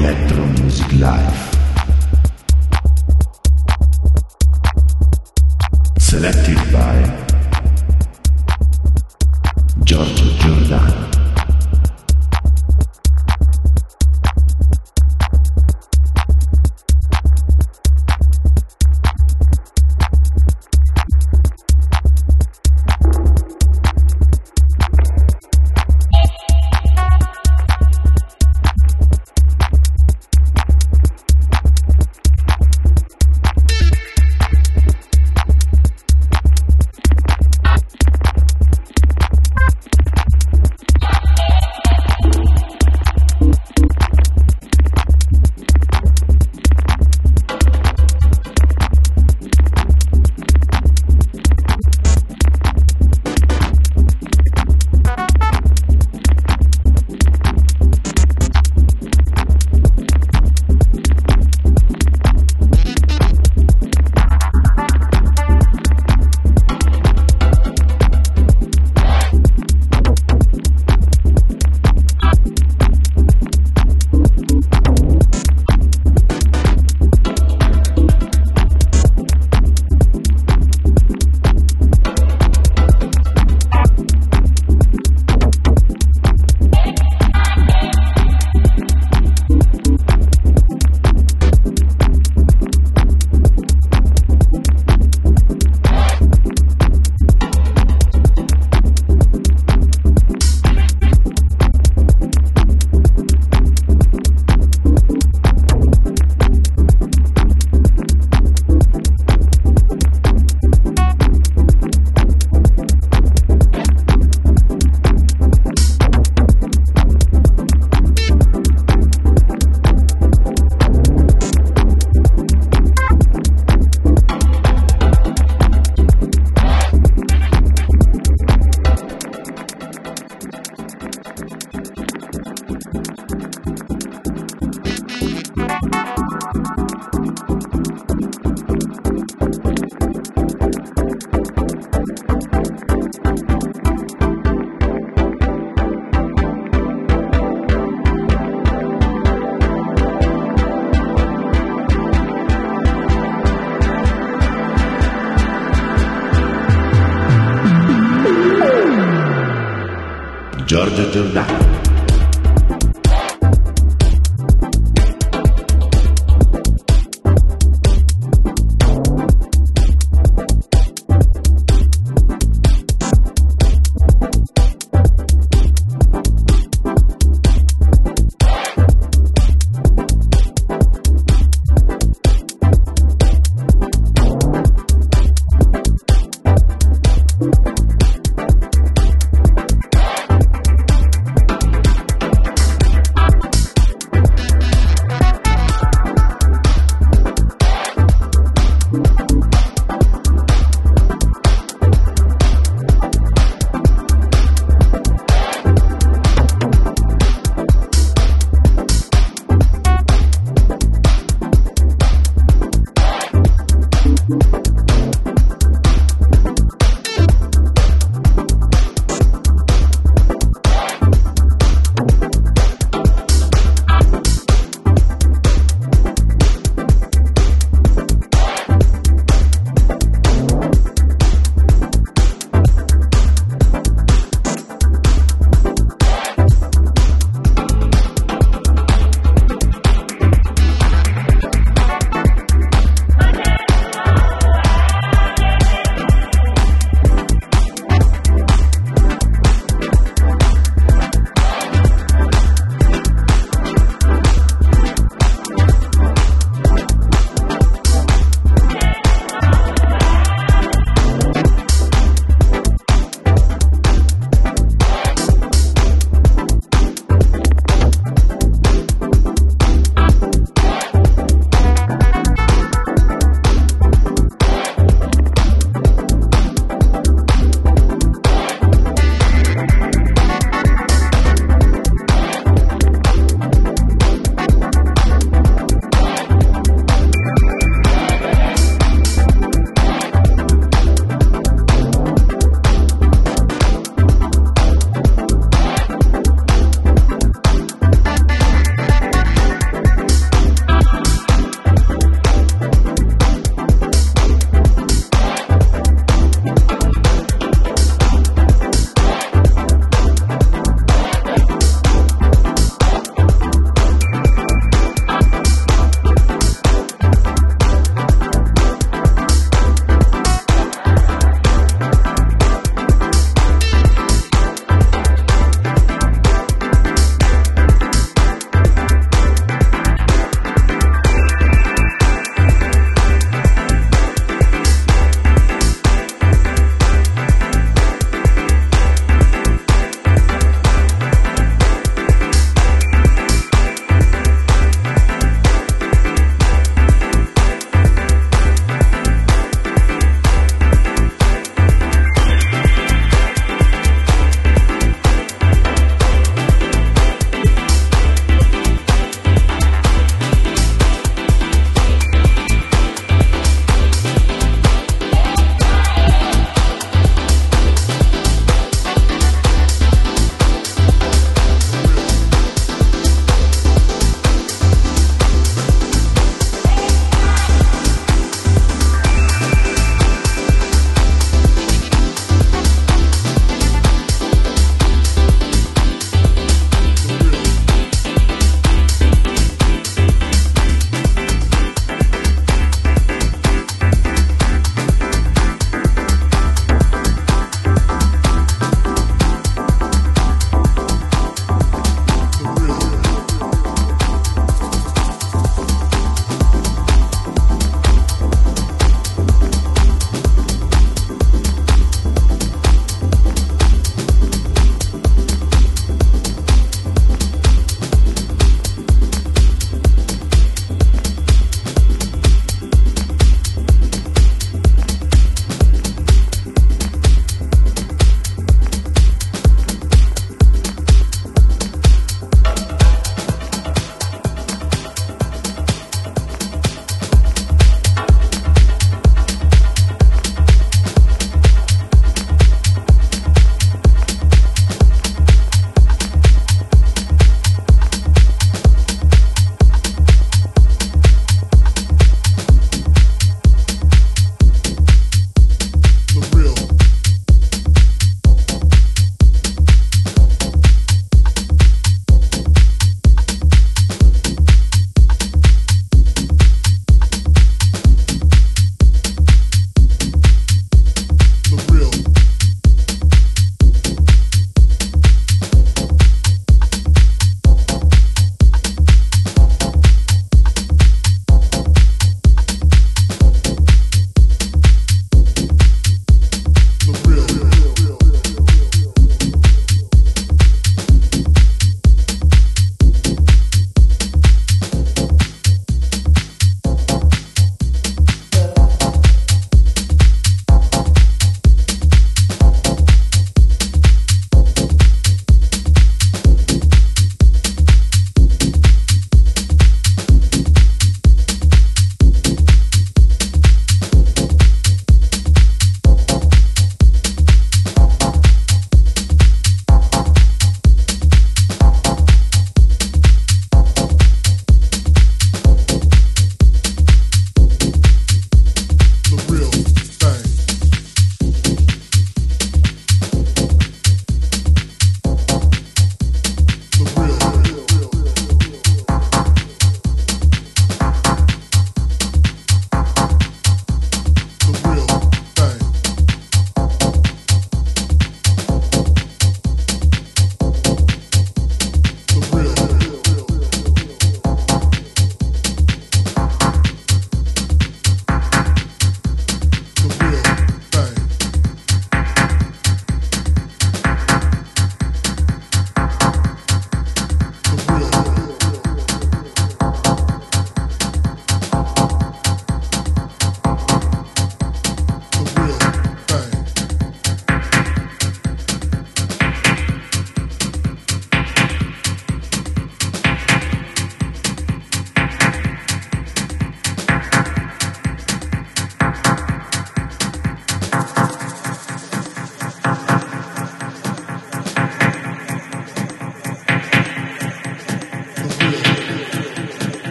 Electro Music Live.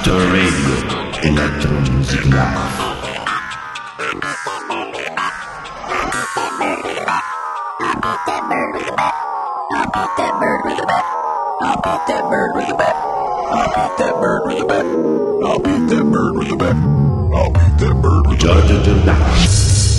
Easter Radio in a Jonesy mouth. I'll beat that bird with a bat. I'll beat that bird with a bat. Judge the bat.